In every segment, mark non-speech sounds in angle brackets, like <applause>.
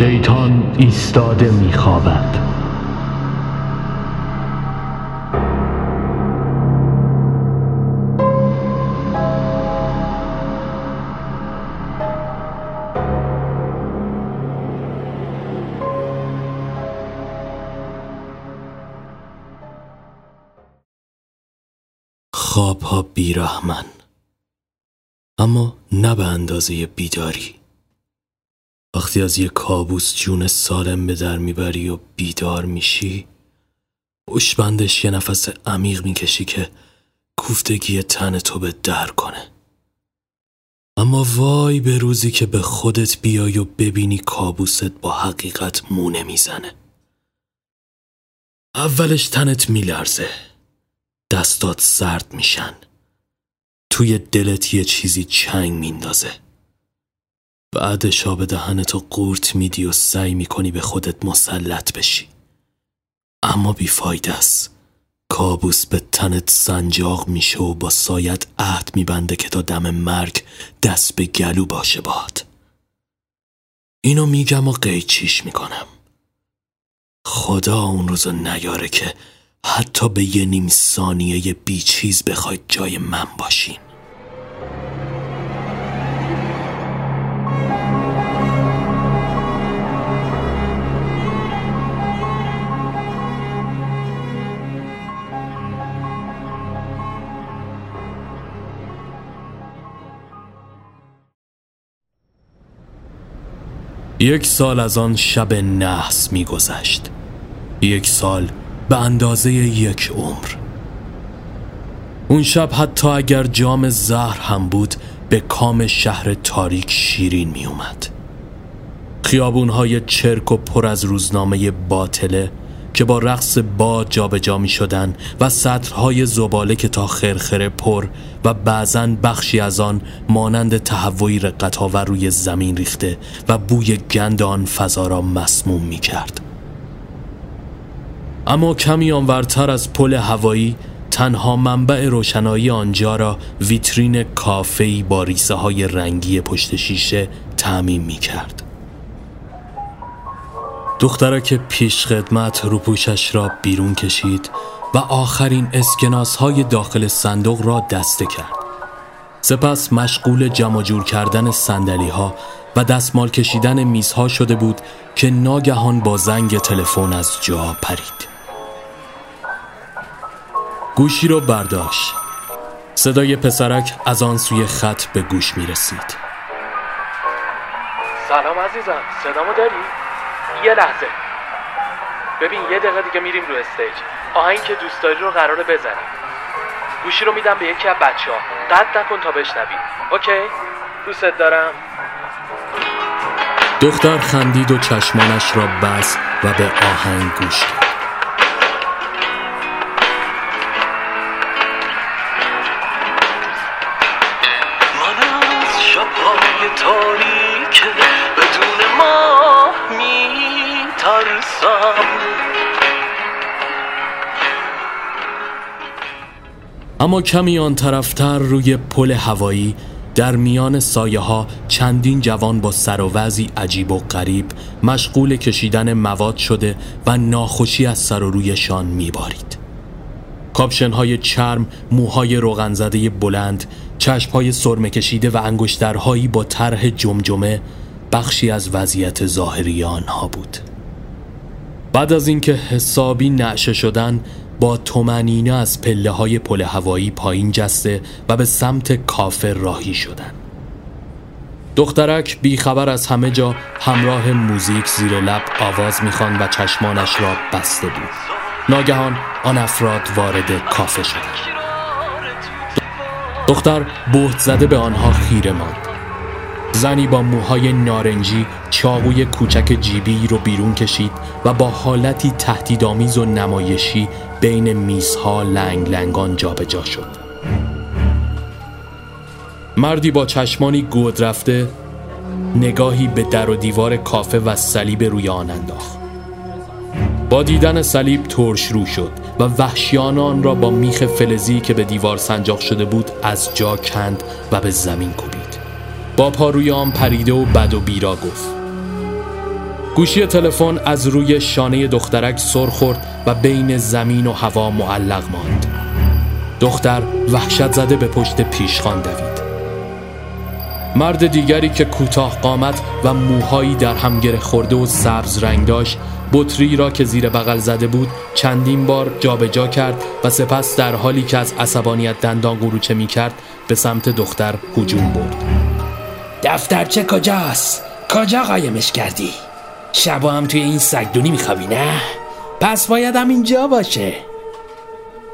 شیطان ایستاده میخوابد. خوابها بیرحمن اما نه به اندازه بیداری. وقتی از یه کابوس جون سالم به در می‌بری و بیدار میشی بندش یه نفس عمیق می‌کشی که کوفتگی تن تو به در کنه. اما وای به روزی که به خودت بیای و ببینی کابوست با حقیقت مونه می‌زنه. اولش تنت میلرزه. دستات سرد میشن. توی دلت یه چیزی چنگ میندازه. بعدش آب دهنتو قورت میدی و سعی می‌کنی به خودت مسلط بشی. اما بیفایده است. کابوس به تنت سنجاق میشه و با سایت عهد میبنده که تا دم مرگ دست به گلو باشه باد اینو میگم و قیچیش می‌کنم. خدا اون روزو نیاره که حتی به یه نیم ثانیه بیچیز بخواید جای من باشین. یک سال از آن شب نحس میگذشت. یک سال به اندازه یک عمر. اون شب حتی اگر جام زهر هم بود به کام شهر تاریک شیرین می اومد خیابونهای چرک و پر از روزنامه باطله که با رقص باد جابجا می شدن و سطرهای زباله که تا خرخره پر و بعضا بخشی از آن مانند تهوعی رقتاور روی زمین ریخته و بوی گند آن فضا را مسموم می کرد. اما کمی آنورتر از پل هوایی تنها منبع روشنایی آنجا را ویترین کافهی با ریسه های رنگی پشت شیشه تعمین می کرد. که پیش خدمت روپوشش را بیرون کشید و آخرین اسکناس های داخل صندوق را دسته کرد. سپس مشغول جمع جور کردن سندلی ها و دستمال کشیدن میزها شده بود که ناگهان با زنگ تلفن از جا پرید. گوشی رو برداشت صدای پسرک از آن سوی خط به گوش می رسید سلام عزیزم صدامو داری؟ یه لحظه. ببین یه دقیقه دیگه میریم رو استیج. آهنگ که دوست داری رو قراره بزنیم گوشی رو میدم به یکی از بچه ها قد نکن تا بشنوی. اوکی؟ دوست دارم. دختر خندید و چشمانش را بست و به آهنگ گوش کرد. اما کمی آن طرفتر روی پل هوایی در میان سایه ها چندین جوان با سر و عجیب و غریب مشغول کشیدن مواد شده و ناخوشی از سر و رویشان میبارید. کاپشن های چرم، موهای روغنزده بلند، چشم های سرمه کشیده و انگشترهایی با طرح جمجمه بخشی از وضعیت ظاهری آنها بود. بعد از اینکه حسابی نعشه شدن با تومنینه از پله های پل هوایی پایین جسته و به سمت کافر راهی شدن. دخترک بیخبر از همه جا همراه موزیک زیر لب آواز می‌خوان و چشمانش را بسته بود. ناگهان آن افراد وارد کافه شدند. دختر بهت زده به آنها خیره ماند. زنی با موهای نارنجی چاقوی کوچک جیبی رو بیرون کشید و با حالتی تهدیدآمیز و نمایشی بین میزها لنگ لنگان جابجا شد. مردی با چشمانی گود رفته نگاهی به در و دیوار کافه و صلیب روی آن انداخت. با دیدن صلیب ترش رو شد و وحشیان آن را با میخ فلزی که به دیوار سنجاق شده بود از جا کند و به زمین کوبید. با پا روی آن پریده و بد و بیرا گفت. گوشی تلفن از روی شانه دخترک سر خورد و بین زمین و هوا معلق ماند. دختر وحشت زده به پشت پیشخان دوید. مرد دیگری که کوتاه قامت و موهایی در هم گره خورده و سبز رنگ داشت بطری را که زیر بغل زده بود چندین بار جابجا جا کرد و سپس در حالی که از عصبانیت دندان قروچه می کرد به سمت دختر هجوم برد. دفترچه کجاست؟ کجا قایمش کردی؟ شبا هم توی این سگدونی میخوابی نه؟ پس باید هم اینجا باشه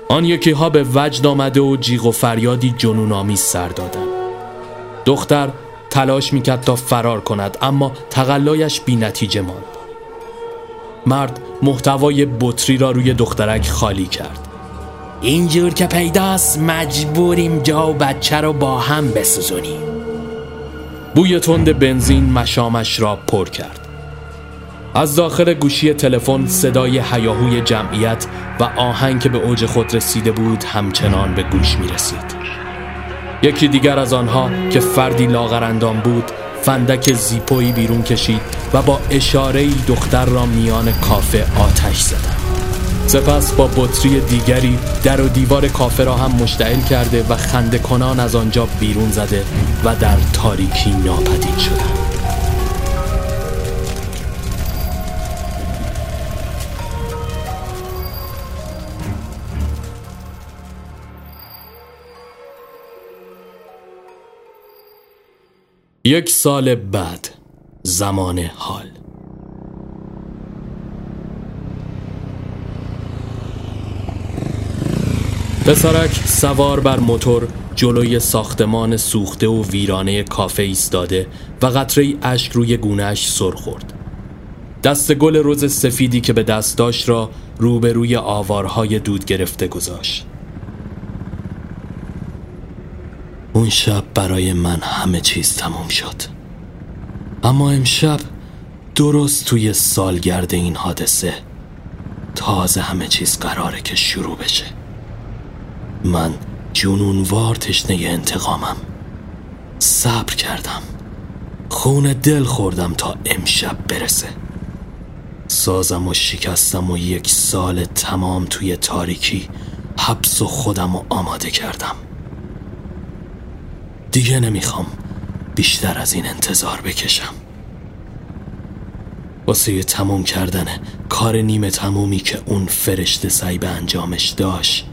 آن یکی ها به وجد آمده و جیغ و فریادی جنون آمیز سر دادن دختر تلاش می‌کرد تا فرار کند اما تقلایش بی نتیجه ماند مرد محتوای بطری را روی دخترک خالی کرد اینجور که پیداست مجبوریم جا و بچه رو با هم بسوزونیم بوی تند بنزین مشامش را پر کرد. از داخل گوشی تلفن صدای حیاهوی جمعیت و آهنگ که به اوج خود رسیده بود همچنان به گوش می رسید. یکی دیگر از آنها که فردی لاغرندان بود فندک زیپویی بیرون کشید و با اشاره دختر را میان کافه آتش زدند. سپس با بطری دیگری در و دیوار کافه را هم مشتعل کرده و خنده کنان از آنجا بیرون زده و در تاریکی ناپدید شدند یک سال بعد زمان حال. پسرک سوار بر موتور جلوی ساختمان سوخته و ویرانه کافه ایستاده و قطره اشک روی گونهش سر خورد. دست گل روز سفیدی که به دست داشت را روبروی آوارهای دود گرفته گذاشت. اون شب برای من همه چیز تموم شد. اما امشب درست توی سالگرد این حادثه تازه همه چیز قراره که شروع بشه. من جنونوار تشنه انتقامم. صبر کردم. خون دل خوردم تا امشب برسه. سازم و شکستم و یک سال تمام توی تاریکی حبس و خودم و آماده کردم. دیگه نمی‌خوام بیشتر از این انتظار بکشم. واسه تموم کردن کار نیمه تمومی که اون فرشته سعی به انجامش داشت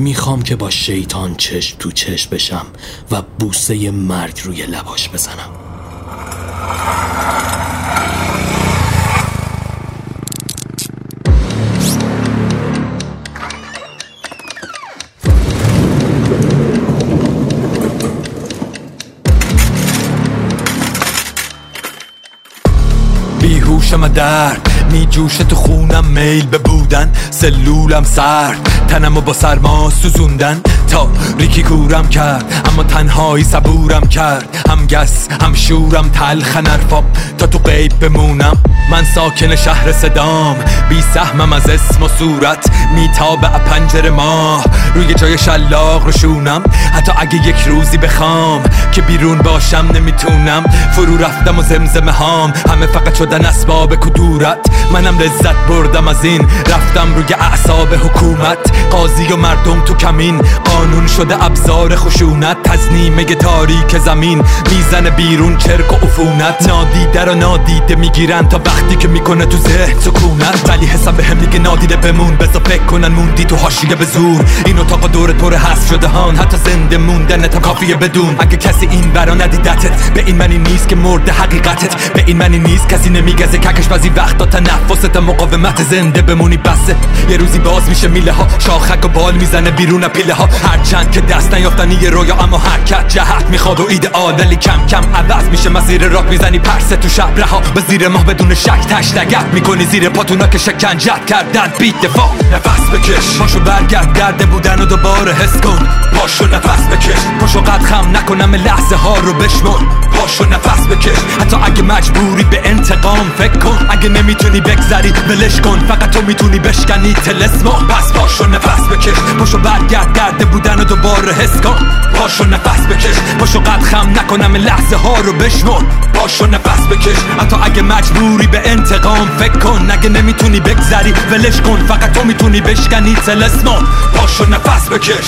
می‌خوام که با شیطان چشم تو چشم بشم و بوسه مرگ روی لباش بزنم. بیهوشم درد می جوشه تو خونم میل به بودن سلولم سرد. تنم و با سرما سوزوندن. تا ریکی کورم کرد اما تنهایی صبورم کرد. هم گس هم شورم تلخ نرفاب تا تو قیب بمونم. من ساکن شهر صدام بی سهمم از اسم و صورت میتاب پنجره ماه. روی جای شلاق روشونم حتی اگه یک روزی بخوام که بیرون باشم نمی‌تونم. فرو رفتم و زمزمه هام همه فقط شدن اسباب کدورت. منم لذت بردم از این رفتم روی اعصاب حکومت. قاضی و مردم تو کمین قانون شده ابزار خشونت. تزنیمه تاریک زمین می‌زنه بیرون چرک و عفونت. نادیده رو نادیده می‌گیرن تا وقتی که می‌کنه تو ذهن سکونت. ولی حساب به هم دیگه نادیده بمون. بزا فکر کنن موندی تو حاشیه به زور. این اتاق دور طور هست شده هان. حتی زنده موندن تا کافیه بدون. اگه کسی این برا ندیدتت به این منی نیست که مرد حقیقتت. به این منی نیست کسی نمیگزه ککش بعضی وقتا تنفست مقاومت زنده بمونی. بسه یه روزی باز میشه میله ها شاخک و بال می‌زنه بیرون پیله ها هرچند که دست نیافتنی یه رویا اما حرکت جهت می‌خواد و ایدئال ولی کم کم عوض میشه. مسیر راک می‌زنی پرسه تو شب. رها به زیر ماه بدون شک تشتگت می‌کنی. زیر پاتونا که شکنجت کردن. بیت دفاع نفس بکش. پاشو برگرد درده بودن و دوباره حس کن. پاشو نفس بکش. پاشو قد خم نکنم لحظه ها رو بشمون پاشو نفس بکش. حتی اگه مجبوری به انتقام فکر کن. اگه نمی‌تونی بگذری ولش کن. فقط تو می‌تونی بشکنی تلسمو پس پاشو نفس بکش. پاشو برگرد درده بودن و دوباره حس کن. پاشو نفس بکش. پاشو قد خم نکنم لحظه ها رو بشمر. پاشو نفس بکش. حتی اگه مجبوری به انتقام فکر کن. اگه نمی‌تونی بگذری ولش کن. فقط تو می‌تونی بشکنی. تلسمون. پاشو نفس بکش.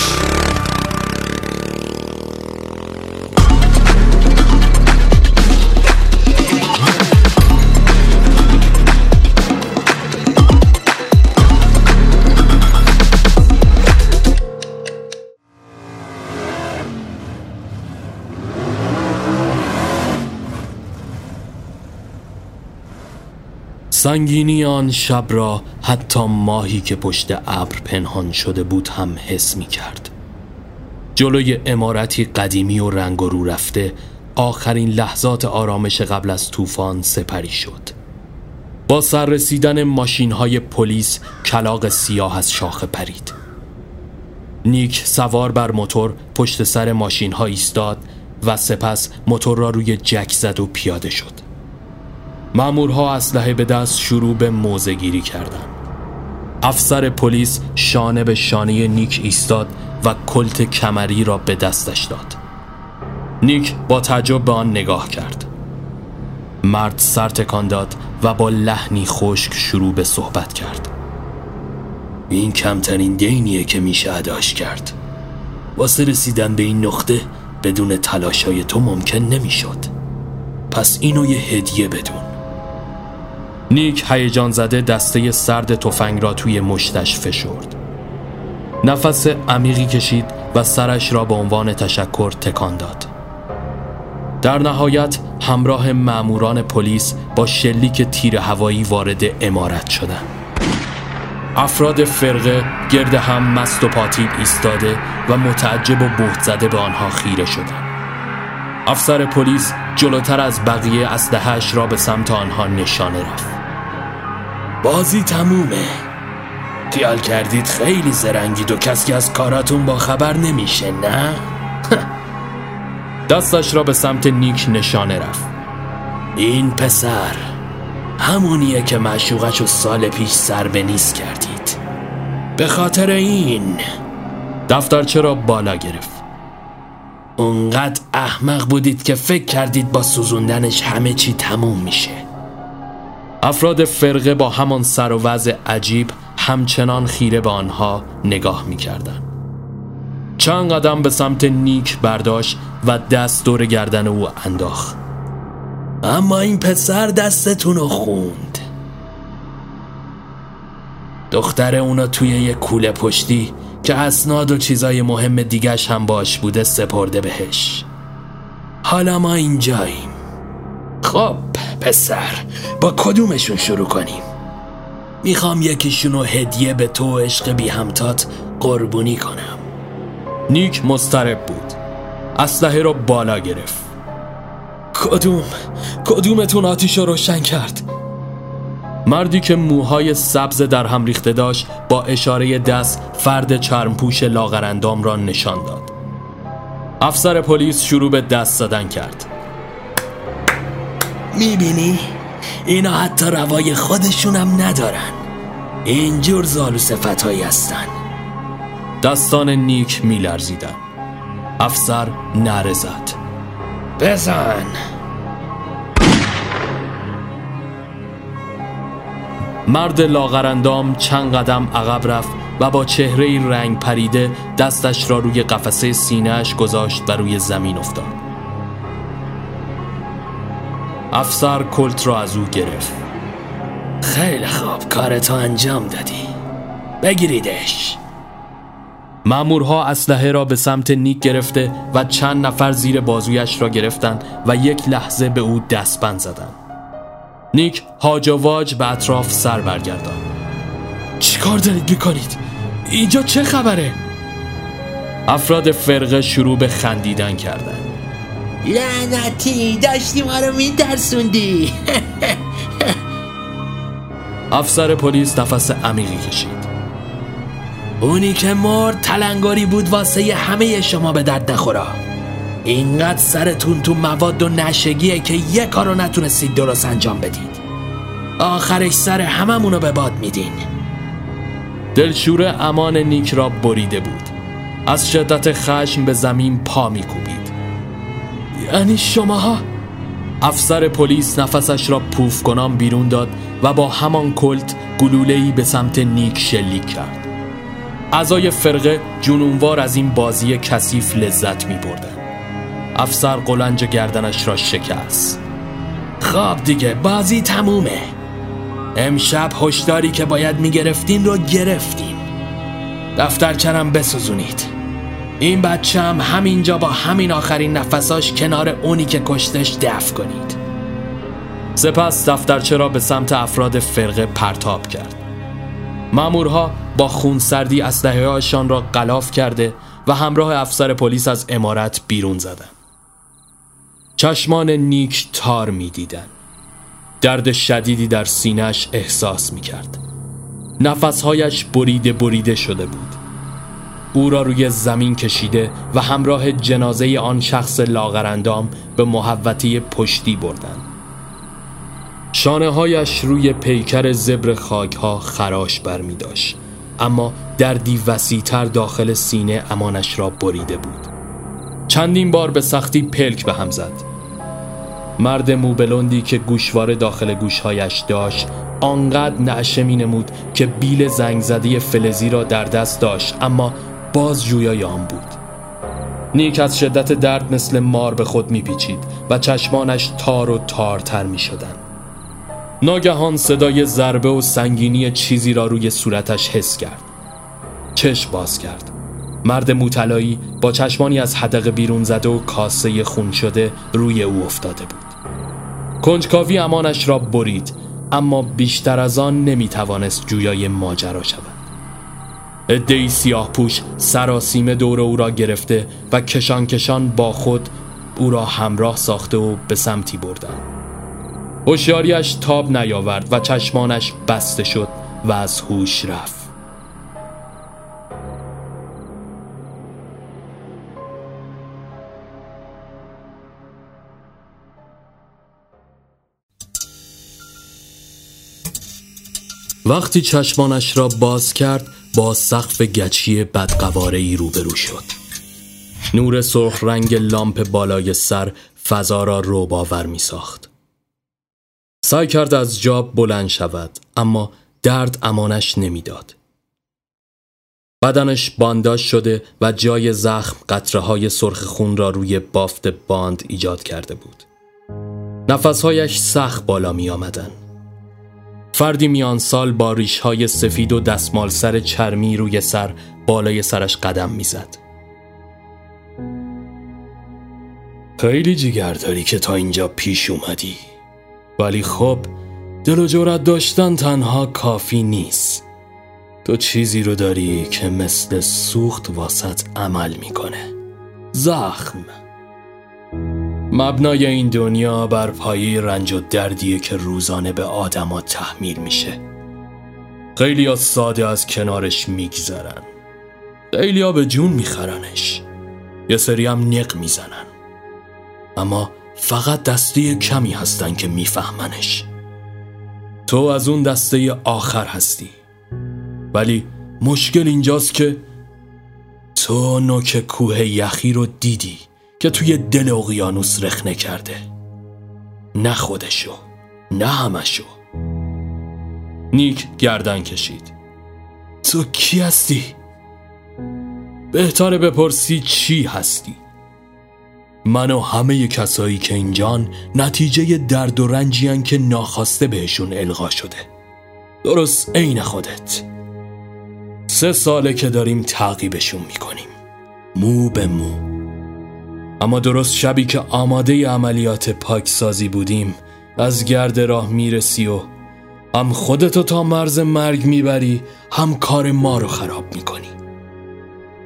سنگینی آن شب را حتی ماهی که پشت ابر پنهان شده بود هم حس می کرد. جلوی امارتی قدیمی و رنگ و رو رفته آخرین لحظات آرامش قبل از طوفان سپری شد. با سر رسیدن ماشین های پلیس کلاق سیاه از شاخه پرید. نیک سوار بر موتور پشت سر ماشین ها ایستاد و سپس موتور را روی جک زد و پیاده شد. مامورها اسلحه به دست شروع به موزه گیری کردند. افسر پلیس شانه به شانه نیک ایستاد و کلت کمری را به دستش داد. نیک با تعجب به آن نگاه کرد. مرد سر تکان داد و با لحنی خشک شروع به صحبت کرد. این کمترین دینیه که میشه اداش کرد. واسه رسیدن به این نقطه بدون تلاشای تو ممکن نمی‌شد. پس اینو یه هدیه بدون. نیک هیجان زده دسته سرد تفنگ را توی مشتش فشرد نفس عمیقی کشید و سرش را به عنوان تشکر تکان داد. در نهایت همراه ماموران پلیس با شلیک تیر هوایی وارد امارت شدند. افراد فرقه گرد هم مست و پاتیل ایستاده و متعجب و بهت زده به آنها خیره شدند. افسر پلیس جلوتر از بقیه اسلحهاش را به سمت آنها نشانه رفت. بازی تمومه. خیال کردید خیلی زرنگید و کسی از کاراتون با خبر نمیشه نه؟ <laughs> دستش را به سمت نیک نشانه رفت. این پسر همونیه که معشوقش و سال پیش سر به نیست کردید. به خاطر این دفترچه را بالا گرفت؟ اونقدر احمق بودید که فکر کردید با سوزوندنش همه چی تموم میشه. افراد فرقه با همان سر و وضع عجیب همچنان خیره به آنها نگاه می کردن. چند قدم به سمت نیک برداشت و دست دور گردن او انداخت. اما این پسر دستتون رو خوند. دختر اونا توی یه کوله پشتی که اسناد و چیزای مهم دیگش هم باش بوده سپرده بهش. حالا ما اینجاییم. خب. پسر. با کدومشون شروع کنیم؟ می‌خوام یکیشونو هدیه به تو عشق بی همتات قربونی کنم. نیک مسترب بود. اسلحه رو بالا گرفت. کدوم؟ کدومتون آتیش رو روشن کرد؟ مردی که موهای سبز در هم ریخته داشت با اشاره دست فرد چرمپوش لاغرندام را نشان داد. افسر پلیس شروع به دست زدن کرد. می‌بینی؟ اینا حتی روای خودشونم ندارن. اینجور زالو صفتهایی هستن. دستان نیک میلرزیدن. افسر نره زد بزن. مرد لاغرندام چند قدم عقب رفت و با چهره رنگ پریده دستش را روی قفسه سینهش گذاشت و روی زمین افتاد. افسر کلت را از او گرفت خیلی خوب کارتو انجام دادی بگیریدش مامورها اسلحه را به سمت نیک گرفته و چند نفر زیر بازویش را گرفتند و یک لحظه به او دستبند زدند. نیک هاج و واج به اطراف سر برگردان چیکار دارید می‌کنید؟ اینجا چه خبره؟ افراد فرقه شروع به خندیدن کردند. لعنتی داشتی ما رو میترسوندی. <laughs> افسر پلیس نفس عمیقی کشید. اونی که مرد تلنگاری بود واسه همه شما به درد نخورا. اینقدر سرتون تو مواد و نشگیه که یه کارو نتونستید درست انجام بدید. آخرش سر هممونو به باد میدین. دلشور امان نیک را بریده بود. از شدت خشم به زمین پا میکوبید. یعنی شماها؟ افسر پلیس نفسش را پوف کنان بیرون داد و با همان کلت گلوله‌ای به سمت نیک شلیک کرد. اعضای فرقه جنونوار از این بازی کثیف لذت می بردن. افسر قلنج گردنش را شکست. خب دیگه بازی تمومه. امشب هشداری که باید می‌گرفتین رو گرفتین. دفترچرم بسوزونید. این بچه هم همینجا با همین آخرین نفساش کنار اونی که کشتش دف کنید سپس دفترچه را به سمت افراد فرقه پرتاب کرد مامورها با خونسردی اسلحه هاشان را قلاف کرده و همراه افسر پلیس از امارت بیرون زدند. چشمان نیک تار می دیدن. درد شدیدی در سینهش احساس می کرد. نفسهایش بریده بریده شده بود. او را روی زمین کشیده و همراه جنازه آن شخص لاغرندام به محوطه پشتی بردند. شانه هایش روی پیکر زبر خاک ها خراش بر می داشت. اما دردی وسیعتر داخل سینه امانش را بریده بود چندین بار به سختی پلک به هم زد مرد موبلوندی که گوشواره داخل گوشهایش داشت آنقدر نعشه می نمود که بیل زنگ فلزی را در دست داشت اما باز جویای آن بود. نیک از شدت درد مثل مار به خود میپیچید و چشمانش تار و تارتر می شدن. ناگهان صدای ضربه و سنگینی چیزی را روی صورتش حس کرد. چشم باز کرد. مرد موتلایی با چشمانی از حدق بیرون زده و کاسه خون شده روی او افتاده بود. کنجکاوی امانش را برید اما بیشتر از آن نمی توانست جویای ماجرا شود. ادهی سیاه پوش سراسیمه دور او را گرفته و کشان کشان با خود او را همراه ساخته و به سمتی بردن هوشیاریش تاب نیاورد و چشمانش بسته شد و از هوش رفت. وقتی چشمانش را باز کرد با سقف گچی بدقواره روبرو شد نور سرخ رنگ لامپ بالای سر فضا را روباور می ساخت سعی کرد از جاب بلند شود اما درد امانش نمی‌داد. بدنش بانداش شده و جای زخم قطره های سرخ خون را روی بافت باند ایجاد کرده بود. نفسهایش سخت بالا می آمدن. فردی میان سال با ریش های سفید و دستمال سر چرمی روی سر بالای سرش قدم می‌زد. خیلی جیگر داری که تا اینجا پیش اومدی. ولی خب دل و جورت داشتن تنها کافی نیست. تو چیزی رو داری که مثل سوخت واسط عمل می‌کنه. زخم. مبنای این دنیا بر پایی رنج و دردیه که روزانه به آدما تحمیل میشه. خیلی ها ساده از کنارش میگذرن. خیلی ها به جون میخرنش. یه سری هم نق می‌زنن. اما فقط دسته کمی هستن که میفهمنش. تو از اون دسته آخر هستی. ولی مشکل اینجاست که تو نوک کوه یخی رو دیدی. که توی دل اقیانوس رخنه کرده. نه خودشو نه همشو. نیک گردن کشید. تو کی هستی؟ بهتره بپرسی چی هستی. من و همه کسایی که اینجان نتیجه درد و رنجیان که ناخواسته بهشون القا شده. درست عین خودت. سه ساله که داریم تعقیبشون می‌کنیم. مو به مو. اما درست شبی که آماده عملیات پاکسازی بودیم از گرد راه می‌رسی و هم خودتو تا مرز مرگ می‌بری هم کار ما رو خراب می‌کنی.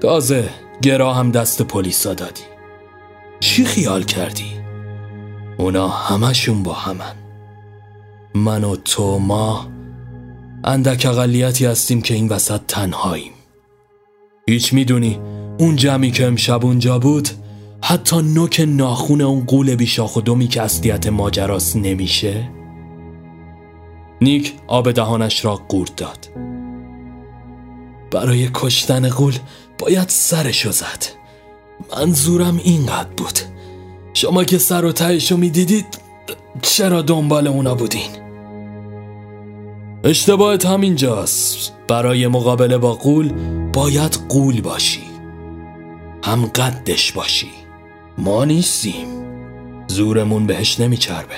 تازه گرا هم دست پلیسا دادی. چی خیال کردی؟ اونا همشون با همن. من و تو ما اندک اقلیتی هستیم که این وسط تنهاییم. هیچ می‌دونی اون جمعی که امشب اونجا بود حتی نوک ناخون اون قول بیشاخ و دومی که اصلیت ماجراست نمیشه؟ نیک آب دهانش را قورت داد. برای کشتن قول باید سرشو زد. منظورم اینقدر بود. شما که سر و تهشو می‌دیدید چرا دنبال اونا بودین؟ اشتباهت همینجاست. برای مقابله با قول باید قول باشی. هم قدش باشی. ما نیستیم. زورمون بهش نمیچربه.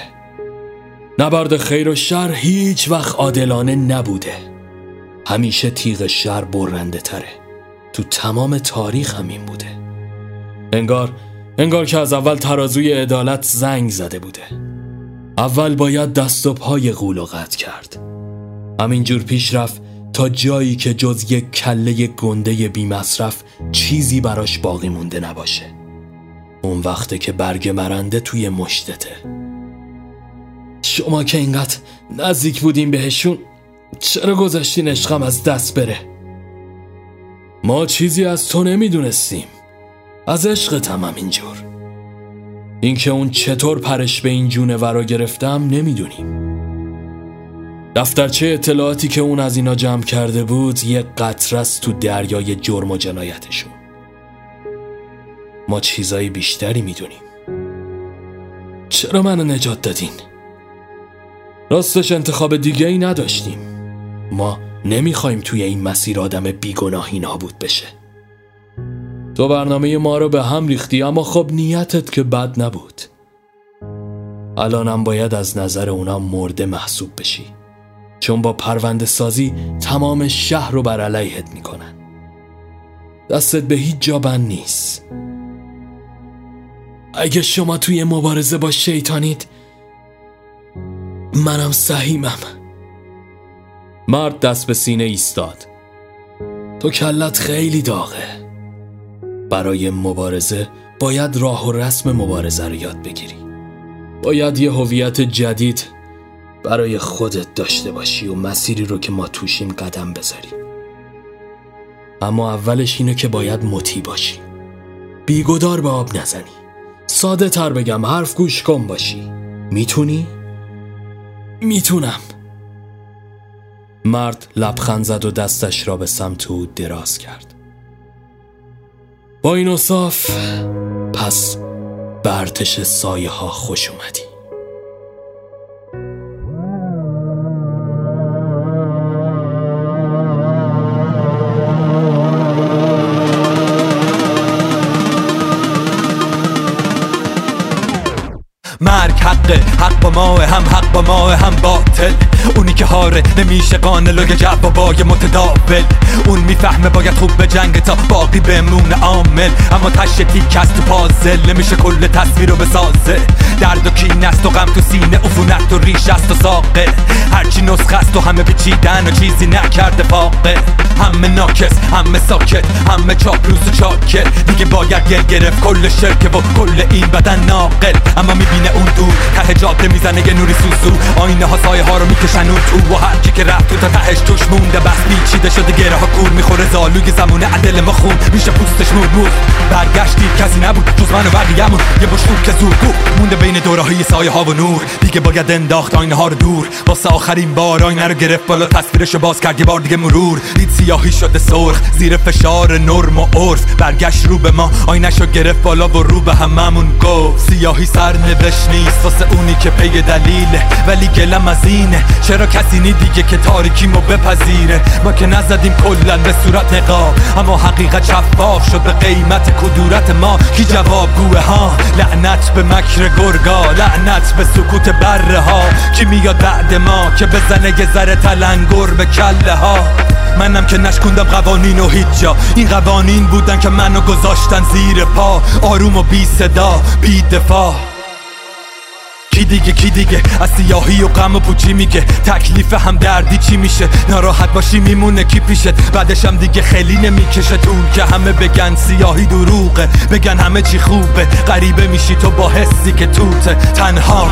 نبرد خیر و شر هیچ وقت عادلانه نبوده. همیشه تیغ شر برنده تره. تو تمام تاریخ همین بوده. انگار انگار که از اول ترازوی عدالت زنگ زده بوده. اول باید دست و پای قول قطع کرد. همینجور پیش رفت تا جایی که جز یک کله گنده بی مصرف چیزی براش باقی مونده نباشه. اون وقته که برگ مرنده توی مشتته. شما که اینقدر نزدیک بودیم بهشون چرا گذاشتین عشقم از دست بره؟ ما چیزی از تو نمی‌دونستیم. از عشقتم هم اینجور اینکه اون چطور پرش به این جونه ورا گرفتم نمی‌دونیم. دفترچه اطلاعاتی که اون از اینا جمع کرده بود یک قطرست تو دریای جرم و جنایتشون. ما چیزایی بیشتری می‌دونیم. چرا منو نجات دادین؟ راستش انتخاب دیگه ای نداشتیم. ما نمی‌خوایم توی این مسیر آدم بیگناهی نابود بشه. تو برنامه ما رو به هم ریختی اما خب نیتت که بد نبود. الانم باید از نظر اونا مرده محسوب بشی. چون با پرونده سازی تمام شهر رو بر علیهت می‌کنن. دستت به هیچ جا بند نیست. اگه شما توی مبارزه با شیطانید منم سهیمم. مرد دست به سینه ایستاد. تو کلت خیلی داغه. برای مبارزه باید راه و رسم مبارزه رو یاد بگیری. باید یه هویت جدید برای خودت داشته باشی و مسیری رو که ما توشیم قدم بذاری. اما اولش اینو که باید مطی باشی. بیگدار به آب نزنی. ساده تر بگم حرف گوش کن باشی. می‌تونی؟ می‌تونم. مرد لبخند زد و دستش را به سمت او دراز کرد. با این اصاف پس برتش سایه ها خوش اومدی. هم حق با ماه هم باطل اونی که هاره نمیشه قانل و جوابای متداول. اون می‌فهمه باید خوب به جنگ تا باقی بمونه عامل. اما تش تیک تو پازل نمیشه کل تصویر رو بسازه. درد و کین است و غم تو سینه عفونت و ریش است و ساقه. هرچی نسخه است و همه پیچیدن و چیزی نکرده فاقه. همه ناکس همه ساکت همه چاپلوس و چاکت دیگه باید گل گرفت کل شرکه و کل این بدن ناقل. اما می‌بینه اون دور ته جاده می‌زنه یه نوری سوسو. آینه ها سایه ها رو می‌کشن اون تو و هر کی که رفت تو تا تهش توش مونده. بس پیچیده شده گره ها کور می‌خوره. زالوی زمونه عدل ما خون. میشه پوستش مور برگشتی کسی نبود. جز من و بقیه‌مون یه بشور که زور مونده بین دورهای سایه ها و نور. دیگه باید انداخت آینه ها رو دور. واسه آخرین بار آینه رو گرفت بالا. تصویرشو باز کرد یه بار دیگه مرور. دید سیاهی شده سرخ. زیر فشار نرم و عرف. برگشت رو به ما. آینهشو گرفت بالا و رو به هممون گفت. سیاهی سرنوشت نیست. واسه اونی که پی دلیله. ولی گلم از اینه. چرا کسی نی دیگه که تاریکیمو بپذیره. ما که نزدیم کلا به صورت نقاب اما حقیقت شفاف شد به قیمت کدورت ما. کی جواب گوه ها؟ لعنت به مکر گرگا. لعنت به سکوت بره ها. کی میاد بعد ما که بزنه یه ذره تلنگر به کله ها؟ منم که نشکندم قوانین و هیچ جا این قوانین بودن که منو گذاشتن زیر پا. آروم و بی صدا بی دفاع. کی دیگه کی دیگه؟ از سیاهی و غم و پوچی میگه. تکلیف هم دردی چی میشه؟ ناراحت باشی میمونه کی پیشت بعدش هم دیگه خیلی نمی‌کشه. طول که همه بگن سیاهی دروغه بگن همه چی خوبه. غریبه میشی تو با حسی که توته. تنها.